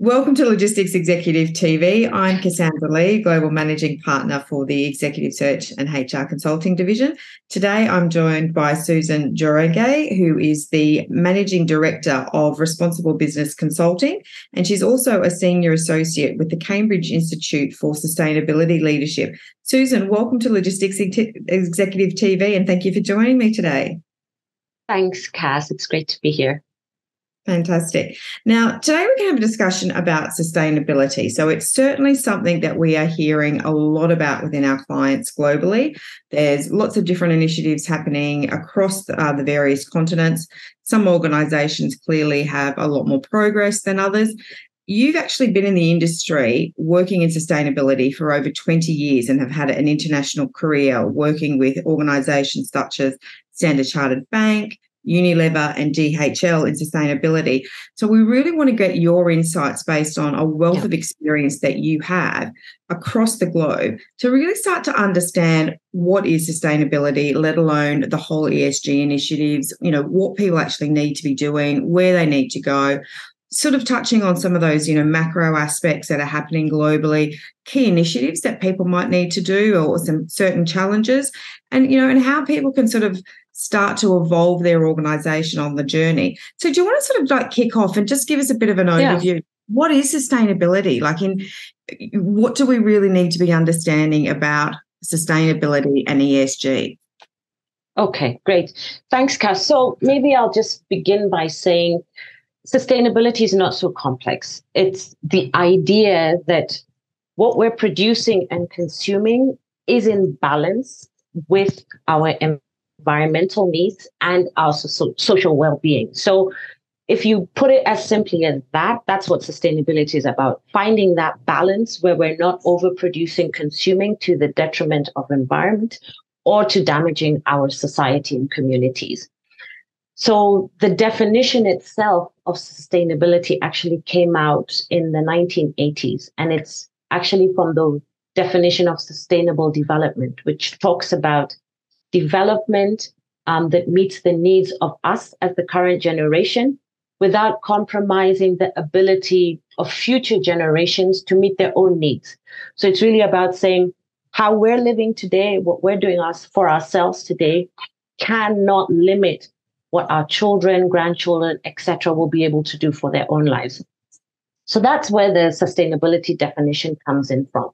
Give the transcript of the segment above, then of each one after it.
Welcome to Logistics Executive TV. I'm Cassandra Lee, Global Managing Partner for the Executive Search and HR Consulting Division. Today I'm joined by Susan Njoroge, who is the Managing Director of Responsible Business Consulting, and she's also a Senior Associate with the Cambridge Institute for Sustainability Leadership. Susan, welcome to Logistics Executive TV, and thank you for joining me today. Thanks, Cass. It's great to be here. Fantastic. Now, today we're going to have a discussion about sustainability. So, it's certainly something that we are hearing a lot about within our clients globally. There's lots of different initiatives happening across the, uh, the various continents. Some organizations clearly have a lot more progress than others. You've actually been in the industry working in sustainability for over 20 years and have had an international career working with organizations such as Standard Chartered Bank, Unilever and DHL in sustainability. So we really want to get your insights based on a wealth of experience that you have across the globe to really start to understand what is sustainability, let alone the whole ESG initiatives, you know, what people actually need to be doing, where they need to go, sort of touching on some of those you know macro aspects that are happening globally key initiatives that people might need to do or some certain challenges and you know and how people can sort of start to evolve their organization on the journey. So do you want to sort of like kick off and just give us a bit of an overview? Yeah. What is sustainability? Like in what do we really need to be understanding about sustainability and ESG? Okay, great. Thanks, Cass. So maybe I'll just begin by saying sustainability is not so complex. It's the idea that what we're producing and consuming is in balance with our environmental needs and also so- social well-being. So if you put it as simply as that, that's what sustainability is about. Finding that balance where we're not overproducing, consuming to the detriment of environment or to damaging our society and communities. So the definition itself of sustainability actually came out in the 1980s, and it's actually from the definition of sustainable development, which talks about development um, that meets the needs of us as the current generation without compromising the ability of future generations to meet their own needs. So it's really about saying how we're living today, what we're doing us for ourselves today cannot limit what our children, grandchildren, etc. will be able to do for their own lives. So that's where the sustainability definition comes in from.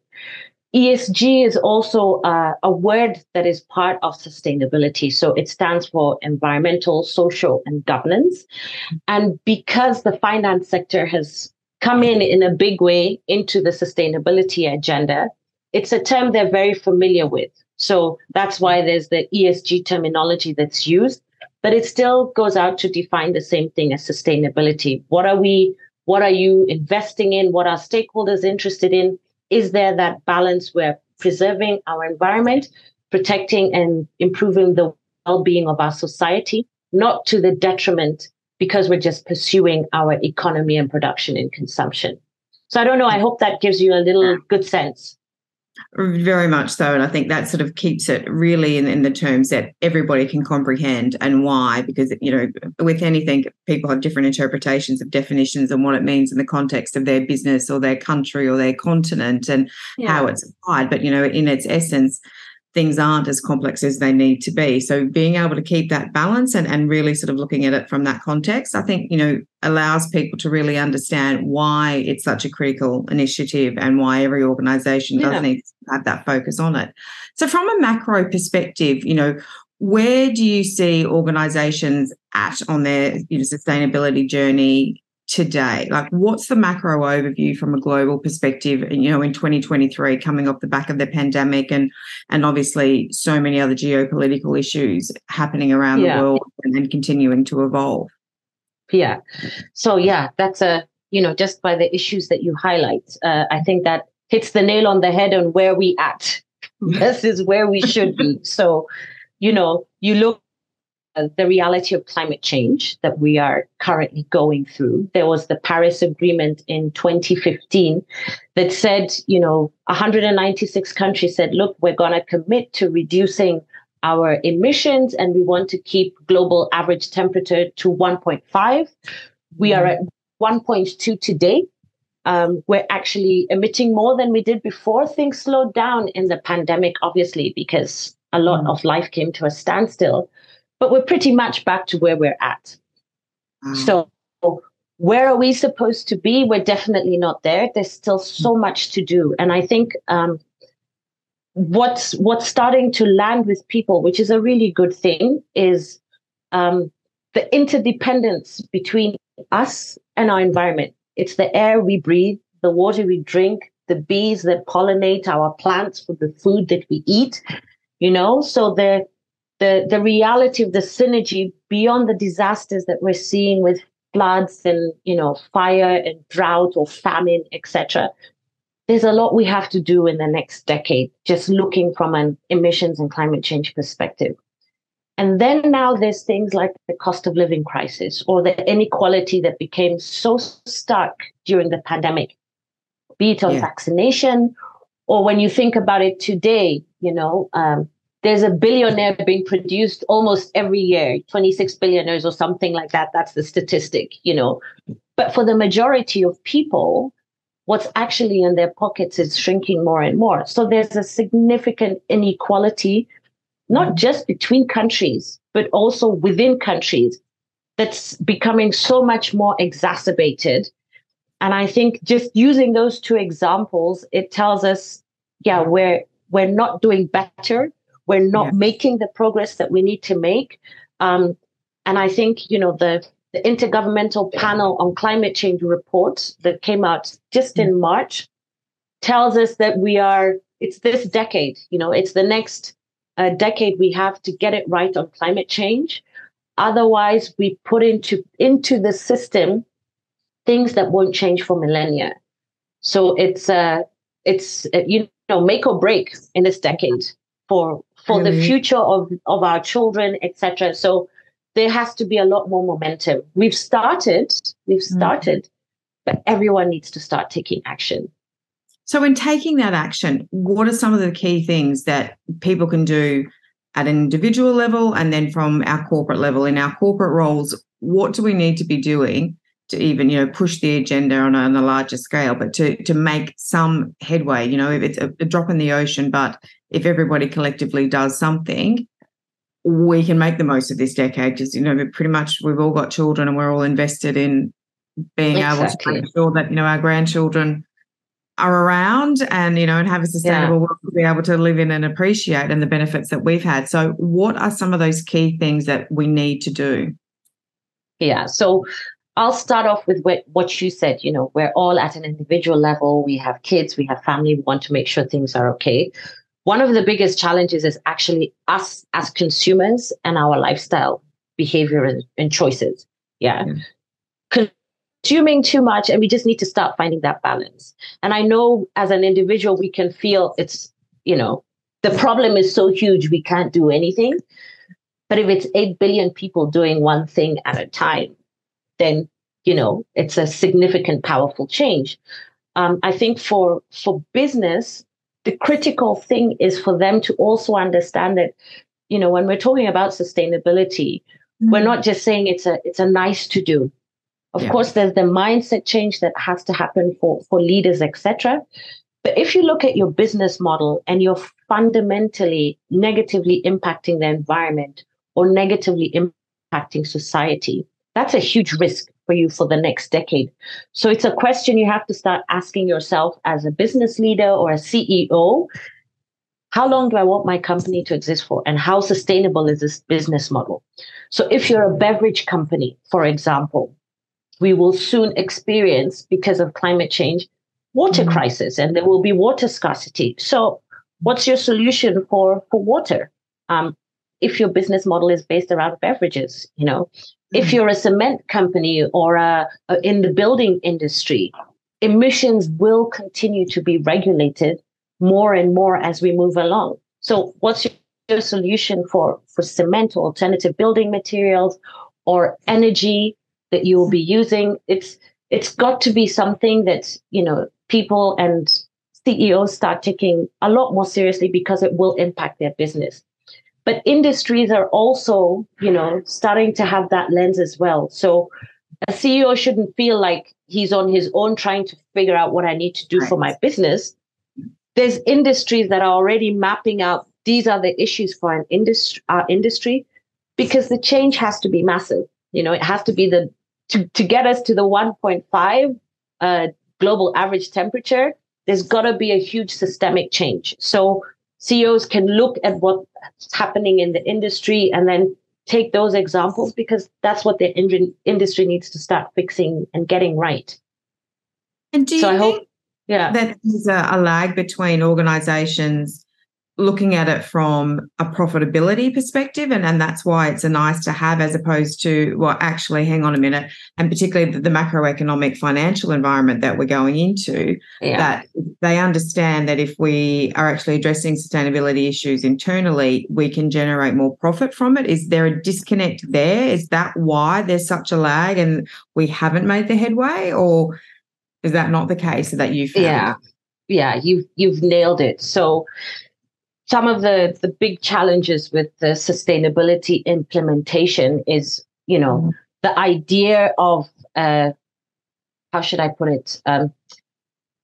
ESG is also uh, a word that is part of sustainability. So it stands for environmental, social, and governance. And because the finance sector has come in in a big way into the sustainability agenda, it's a term they're very familiar with. So that's why there's the ESG terminology that's used, but it still goes out to define the same thing as sustainability. What are we, what are you investing in? What are stakeholders interested in? Is there that balance where preserving our environment, protecting and improving the well-being of our society, not to the detriment because we're just pursuing our economy and production and consumption. So I don't know. I hope that gives you a little good sense. Very much so. And I think that sort of keeps it really in, in the terms that everybody can comprehend and why, because, you know, with anything, people have different interpretations of definitions and what it means in the context of their business or their country or their continent and yeah. how it's applied. But, you know, in its essence, things aren't as complex as they need to be. So being able to keep that balance and, and really sort of looking at it from that context, I think, you know, allows people to really understand why it's such a critical initiative and why every organization does need to have that focus on it. So from a macro perspective, you know, where do you see organizations at on their you know, sustainability journey today? Like, what's the macro overview from a global perspective? And you know, in 2023, coming off the back of the pandemic, and and obviously so many other geopolitical issues happening around yeah. the world and, and continuing to evolve. Yeah. So yeah, that's a you know just by the issues that you highlight, uh, I think that hits the nail on the head on where we at this is where we should be. So, you know, you look the reality of climate change that we are currently going through. There was the Paris Agreement in 2015 that said, you know, 196 countries said, look, we're going to commit to reducing our emissions and we want to keep global average temperature to 1.5. We are at 1.2 today. Um, we're actually emitting more than we did before. Things slowed down in the pandemic, obviously, because a lot mm. of life came to a standstill. But we're pretty much back to where we're at. Mm. So, where are we supposed to be? We're definitely not there. There's still so much to do, and I think um, what's what's starting to land with people, which is a really good thing, is um, the interdependence between us and our environment. It's the air we breathe, the water we drink, the bees that pollinate our plants for the food that we eat. You know, so the the the reality of the synergy beyond the disasters that we're seeing with floods and you know fire and drought or famine, etc there's a lot we have to do in the next decade, just looking from an emissions and climate change perspective. And then now there's things like the cost of living crisis or the inequality that became so stark during the pandemic, be it on yeah. vaccination or when you think about it today, you know, um, there's a billionaire being produced almost every year, 26 billionaires or something like that. That's the statistic, you know. But for the majority of people, what's actually in their pockets is shrinking more and more. So there's a significant inequality, not just between countries, but also within countries that's becoming so much more exacerbated. And I think just using those two examples, it tells us, yeah, we're we're not doing better. We're not yeah. making the progress that we need to make. Um, and I think, you know, the the Intergovernmental Panel on Climate Change report that came out just in March tells us that we are, it's this decade, you know, it's the next uh, decade we have to get it right on climate change. Otherwise, we put into, into the system things that won't change for millennia. So it's, uh, it's uh, you know, make or break in this decade for for really? the future of, of our children, etc. So there has to be a lot more momentum. We've started, we've mm. started, mm. but everyone needs to start taking action. So, in taking that action, what are some of the key things that people can do at an individual level and then from our corporate level? In our corporate roles, what do we need to be doing to even, you know, push the agenda on a, on a larger scale, but to to make some headway? You know, if it's a, a drop in the ocean, but if everybody collectively does something, we can make the most of this decade because you know pretty much we've all got children and we're all invested in being exactly. able to make sure that you know our grandchildren are around and you know and have a sustainable yeah. world to be able to live in and appreciate and the benefits that we've had. So what are some of those key things that we need to do? Yeah so i'll start off with what, what you said you know we're all at an individual level. We have kids we have family. We want to make sure things are okay one of the biggest challenges is actually us as consumers and our lifestyle behavior and, and choices. Yeah. Mm. Consuming too much, and we just need to start finding that balance. And I know as an individual, we can feel it's, you know, the problem is so huge, we can't do anything. But if it's 8 billion people doing one thing at a time, then, you know, it's a significant, powerful change. Um, I think for for business, the critical thing is for them to also understand that you know when we're talking about sustainability mm-hmm. we're not just saying it's a it's a nice to do of yeah. course there's the mindset change that has to happen for for leaders etc but if you look at your business model and you're fundamentally negatively impacting the environment or negatively impacting society that's a huge risk for you for the next decade. So it's a question you have to start asking yourself as a business leader or a CEO. How long do I want my company to exist for? And how sustainable is this business model? So if you're a beverage company, for example, we will soon experience, because of climate change, water mm-hmm. crisis and there will be water scarcity. So what's your solution for, for water? Um, if your business model is based around beverages, you know, if you're a cement company or in the building industry, emissions will continue to be regulated more and more as we move along. So, what's your, your solution for for cement or alternative building materials or energy that you will be using? It's it's got to be something that you know people and CEOs start taking a lot more seriously because it will impact their business but industries are also you know starting to have that lens as well so a ceo shouldn't feel like he's on his own trying to figure out what I need to do right. for my business. There's industries that are already mapping out these are the issues for an industry, our industry, because the change has to be massive. You know, it has to be the to, to get us to the 1.5 uh, global average temperature. There's got to be a huge systemic change. So CEOs can look at what's happening in the industry and then take those examples because that's what the industry needs to start fixing and getting right. And do you so I hope, yeah, that there's a, a lag between organizations looking at it from a profitability perspective and, and that's why it's a nice to have as opposed to well actually hang on a minute and particularly the, the macroeconomic financial environment that we're going into yeah. that they understand that if we are actually addressing sustainability issues internally we can generate more profit from it is there a disconnect there is that why there's such a lag and we haven't made the headway or is that not the case that you found? yeah yeah you've you've nailed it so some of the the big challenges with the sustainability implementation is you know mm-hmm. the idea of uh, how should I put it um,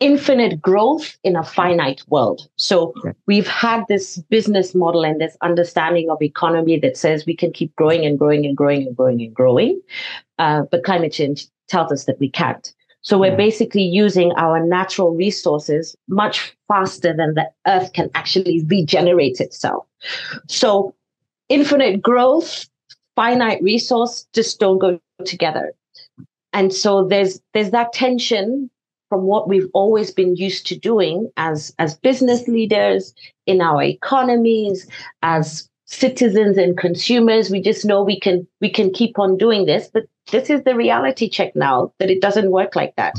infinite growth in a finite world. So we've had this business model and this understanding of economy that says we can keep growing and growing and growing and growing and growing, uh, but climate change tells us that we can't. So we're mm. basically using our natural resources much faster than the earth can actually regenerate itself. So infinite growth, finite resource just don't go together. And so there's there's that tension from what we've always been used to doing as as business leaders in our economies, as citizens and consumers we just know we can we can keep on doing this but this is the reality check now that it doesn't work like that.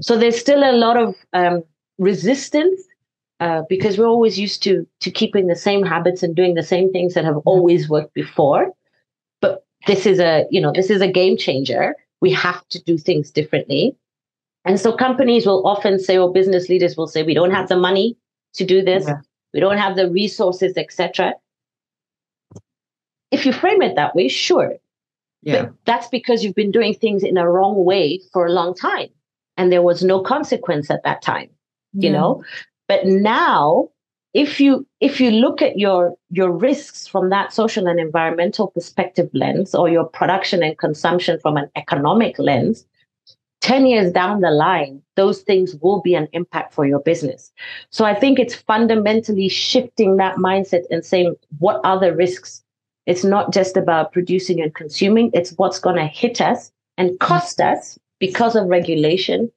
So there's still a lot of um, resistance uh, because we're always used to to keeping the same habits and doing the same things that have always worked before. But this is a you know this is a game changer. We have to do things differently. And so companies will often say or business leaders will say we don't have the money to do this. Yeah. we don't have the resources etc if you frame it that way, sure. Yeah. But that's because you've been doing things in a wrong way for a long time. And there was no consequence at that time, you yeah. know? But now, if you if you look at your your risks from that social and environmental perspective lens or your production and consumption from an economic lens 10 years down the line those things will be an impact for your business so i think it's fundamentally shifting that mindset and saying what are the risks it's not just about producing and consuming, it's what's going to hit us and cost us because of regulation,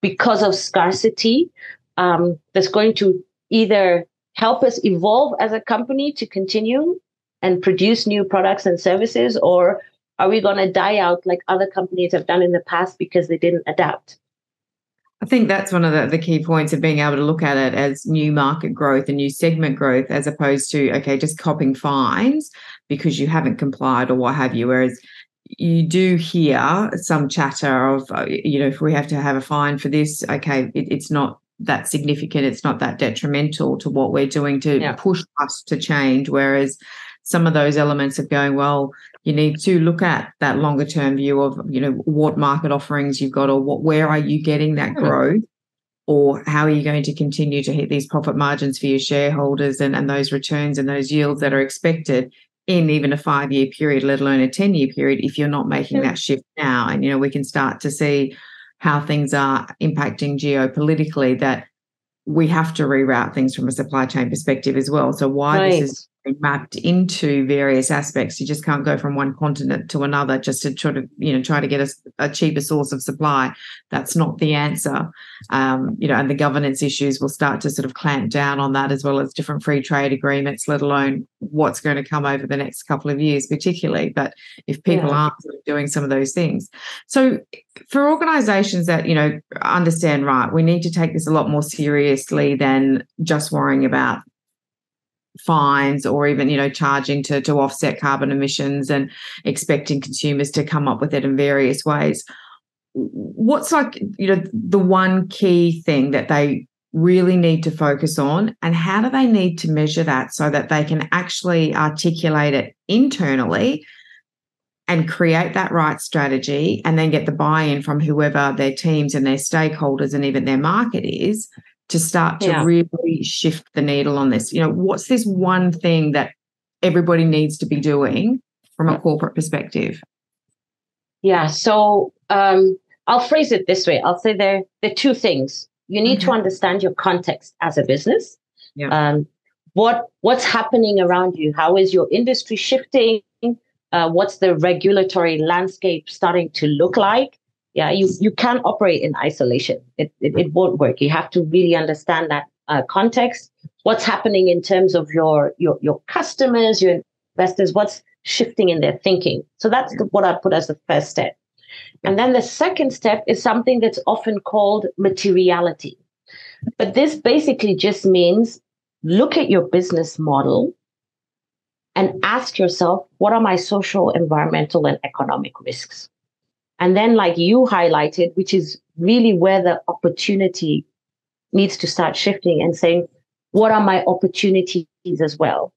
because of scarcity, um, that's going to either help us evolve as a company to continue and produce new products and services, or are we going to die out like other companies have done in the past because they didn't adapt? I think that's one of the, the key points of being able to look at it as new market growth and new segment growth, as opposed to, okay, just copping fines because you haven't complied or what have you. Whereas you do hear some chatter of, uh, you know, if we have to have a fine for this, okay, it, it's not that significant. It's not that detrimental to what we're doing to yeah. push us to change. Whereas some of those elements of going, well, you need to look at that longer term view of, you know, what market offerings you've got or what where are you getting that growth? Or how are you going to continue to hit these profit margins for your shareholders and, and those returns and those yields that are expected in even a five year period, let alone a 10 year period, if you're not making that shift now. And, you know, we can start to see how things are impacting geopolitically that we have to reroute things from a supply chain perspective as well. So, why right. this is mapped into various aspects. You just can't go from one continent to another just to try to, you know, try to get a, a cheaper source of supply. That's not the answer. Um, you know, and the governance issues will start to sort of clamp down on that as well as different free trade agreements, let alone what's going to come over the next couple of years, particularly. But if people yeah. aren't doing some of those things. So for organizations that, you know, understand, right, we need to take this a lot more seriously than just worrying about fines or even you know charging to to offset carbon emissions and expecting consumers to come up with it in various ways. What's like you know the one key thing that they really need to focus on and how do they need to measure that so that they can actually articulate it internally and create that right strategy and then get the buy-in from whoever their teams and their stakeholders and even their market is to start to yeah. really shift the needle on this. You know what's this one thing that everybody needs to be doing from a corporate perspective? Yeah so um, i'll phrase it this way. I'll say there there are two things. You need mm-hmm. to understand your context as a business. Yeah. um, what what's happening around you? How is your industry shifting? Uh, what's the regulatory landscape starting to look like yeah you you can't operate in isolation. It, it, it won't work. You have to really understand that uh, context. What's happening in terms of your your your customers your investors what's shifting in their thinking. So that's the, what i put as the first step. And then the second step is something that's often called materiality. But this basically just means look at your business model and ask yourself what are my social, environmental, and economic risks? And then, like you highlighted, which is really where the opportunity needs to start shifting and saying, what are my opportunities as well?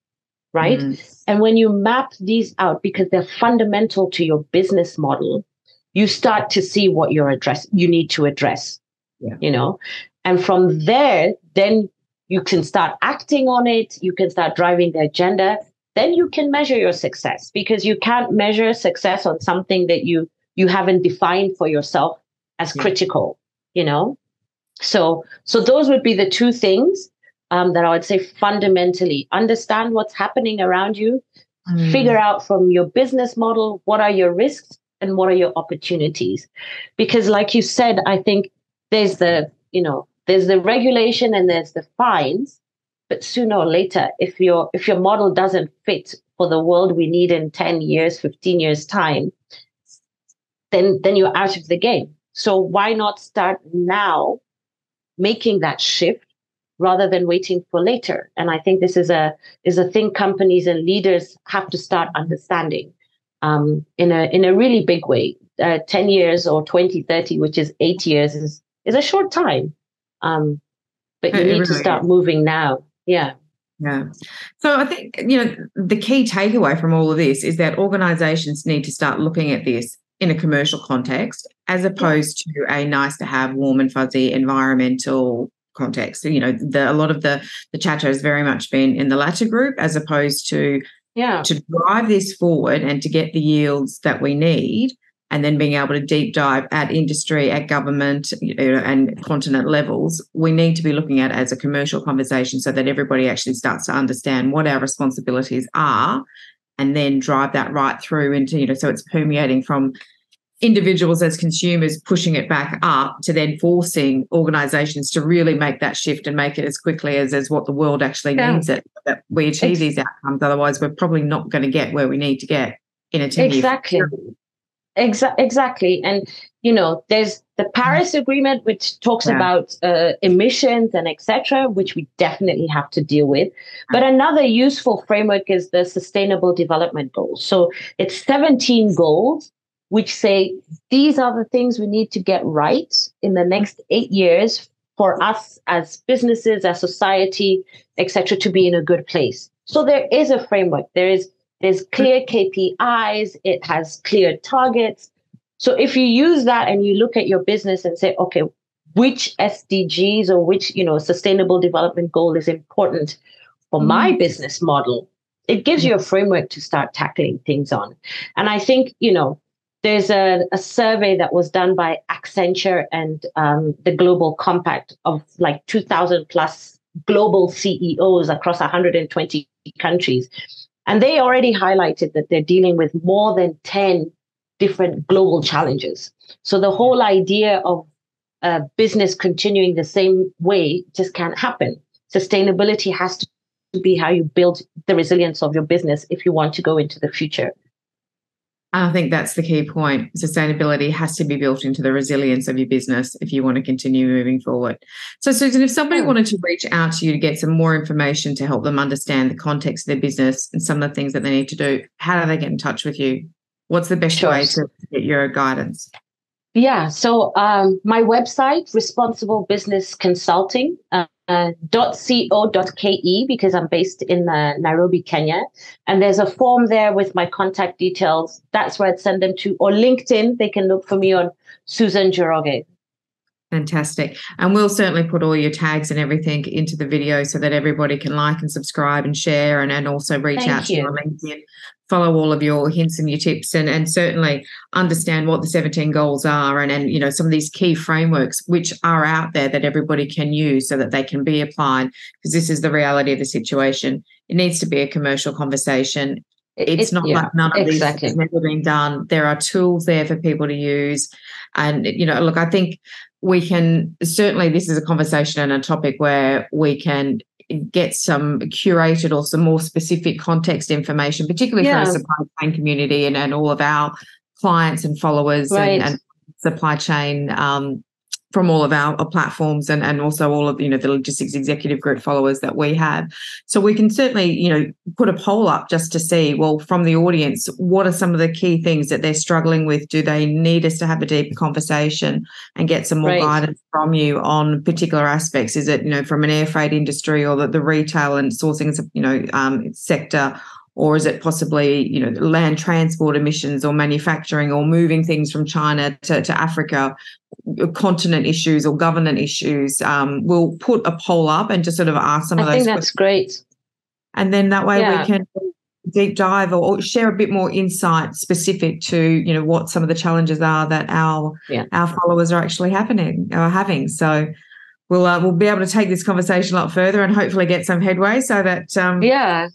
Right. Mm. And when you map these out, because they're fundamental to your business model, you start to see what you're address you need to address. Yeah. You know, and from there, then you can start acting on it, you can start driving the agenda, then you can measure your success because you can't measure success on something that you you haven't defined for yourself as yeah. critical, you know? So so those would be the two things um, that I would say fundamentally understand what's happening around you, mm. figure out from your business model what are your risks and what are your opportunities. Because like you said, I think there's the, you know, there's the regulation and there's the fines but sooner or later if your if your model doesn't fit for the world we need in 10 years 15 years time then then you're out of the game so why not start now making that shift rather than waiting for later and i think this is a is a thing companies and leaders have to start understanding um, in a in a really big way uh, 10 years or 20 30 which is 8 years is is a short time um, but you need to start moving now. Yeah. Yeah. So I think, you know, the key takeaway from all of this is that organizations need to start looking at this in a commercial context as opposed to a nice to have warm and fuzzy environmental context. So, you know, the, a lot of the the chatter has very much been in the latter group as opposed to yeah to drive this forward and to get the yields that we need and then being able to deep dive at industry, at government, you know, and continent levels, we need to be looking at as a commercial conversation so that everybody actually starts to understand what our responsibilities are and then drive that right through into, you know, so it's permeating from individuals as consumers pushing it back up to then forcing organizations to really make that shift and make it as quickly as, as what the world actually yeah. needs it that we achieve these outcomes otherwise we're probably not going to get where we need to get in a 10 exactly Exa- exactly. And, you know, there's the mm-hmm. Paris Agreement, which talks yeah. about uh, emissions and etc., which we definitely have to deal with. But mm-hmm. another useful framework is the Sustainable Development Goals. So it's 17 goals which say these are the things we need to get right in the next mm-hmm. eight years for us as businesses, as society, etc., to be in a good place. So there is a framework. There is there's clear KPIs, it has clear targets. So if you use that and you look at your business and say, okay, which SDGs or which, you know, sustainable development goal is important for my mm. business model, it gives you a framework to start tackling things on. And I think, you know, there's a, a survey that was done by Accenture and um, the Global Compact of like 2,000 plus global CEOs across 120 countries. And they already highlighted that they're dealing with more than 10 different global challenges. So the whole idea of a business continuing the same way just can't happen. Sustainability has to be how you build the resilience of your business if you want to go into the future. I think that's the key point. Sustainability has to be built into the resilience of your business if you want to continue moving forward. So, Susan, if somebody wanted to reach out to you to get some more information to help them understand the context of their business and some of the things that they need to do, how do they get in touch with you? What's the best sure. way to get your guidance? Yeah. So um, my website, Responsible Business Consulting. Uh, uh, .co.ke because I'm based in uh, Nairobi, Kenya. And there's a form there with my contact details. That's where I'd send them to. Or LinkedIn, they can look for me on Susan Njoroge. Fantastic. And we'll certainly put all your tags and everything into the video so that everybody can like and subscribe and share and, and also reach Thank out you. to you on LinkedIn, follow all of your hints and your tips and, and certainly understand what the 17 goals are and, and you know some of these key frameworks which are out there that everybody can use so that they can be applied because this is the reality of the situation. It needs to be a commercial conversation it's it, not yeah, like none of exactly. these has never been done. There are tools there for people to use. And, you know, look, I think we can certainly this is a conversation and a topic where we can get some curated or some more specific context information, particularly yeah. for the supply chain community and, and all of our clients and followers right. and, and, supply chain um, from all of our, our, platforms and, and also all of you know the logistics executive group followers that we have. So we can certainly you know put a poll up just to see well from the audience what are some of the key things that they're struggling with? Do they need us to have a deeper conversation and get some more right. guidance from you on particular aspects? Is it you know from an air freight industry or the, the retail and sourcing you know um, sector or is it possibly you know land transport emissions or manufacturing or moving things from china to, to africa? Continent issues or governance issues um, we'll put a poll up and just sort of ask some I of those I think that's great. And then that way yeah. we can deep dive or, share a bit more insight specific to you know what some of the challenges are that our yeah. our followers are actually happening are having. So we'll uh, we'll be able to take this conversation a lot further and hopefully get some headway so that um, yeah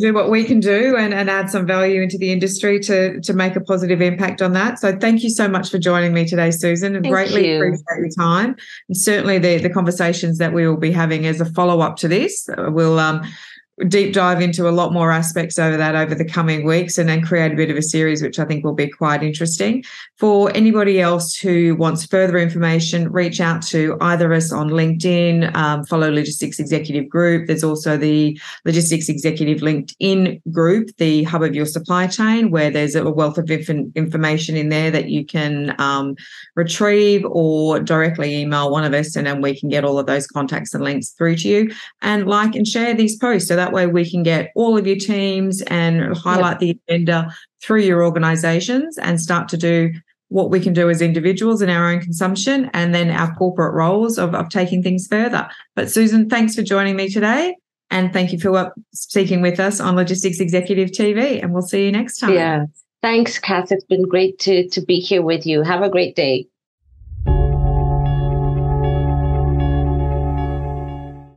do what we can do and, and add some value into the industry to to make a positive impact on that. So thank you so much for joining me today, Susan, and thank greatly you. appreciate your time. And certainly the the conversations that we will be having as a follow up to this, will um, deep dive into a lot more aspects over that over the coming weeks and then create a bit of a series which i think will be quite interesting. For anybody else who wants further information reach out to either us on linkedin um, follow logistics executive group. There's also the logistics executive linkedin group the hub of your supply chain where there's a wealth of inf- information in there that you can um, retrieve or directly email one of us and then we can get all of those contacts and links through to you. And like and share these posts. So that that way we can get all of your teams and highlight yep. the agenda through your organizations and start to do what we can do as individuals in our own consumption and then our corporate roles of, of taking things further. But Susan, thanks for joining me today. And thank you for speaking with us on Logistics Executive TV. And we'll see you next time. Yeah. Thanks, Kath. It's been great to, to be here with you. Have a great day.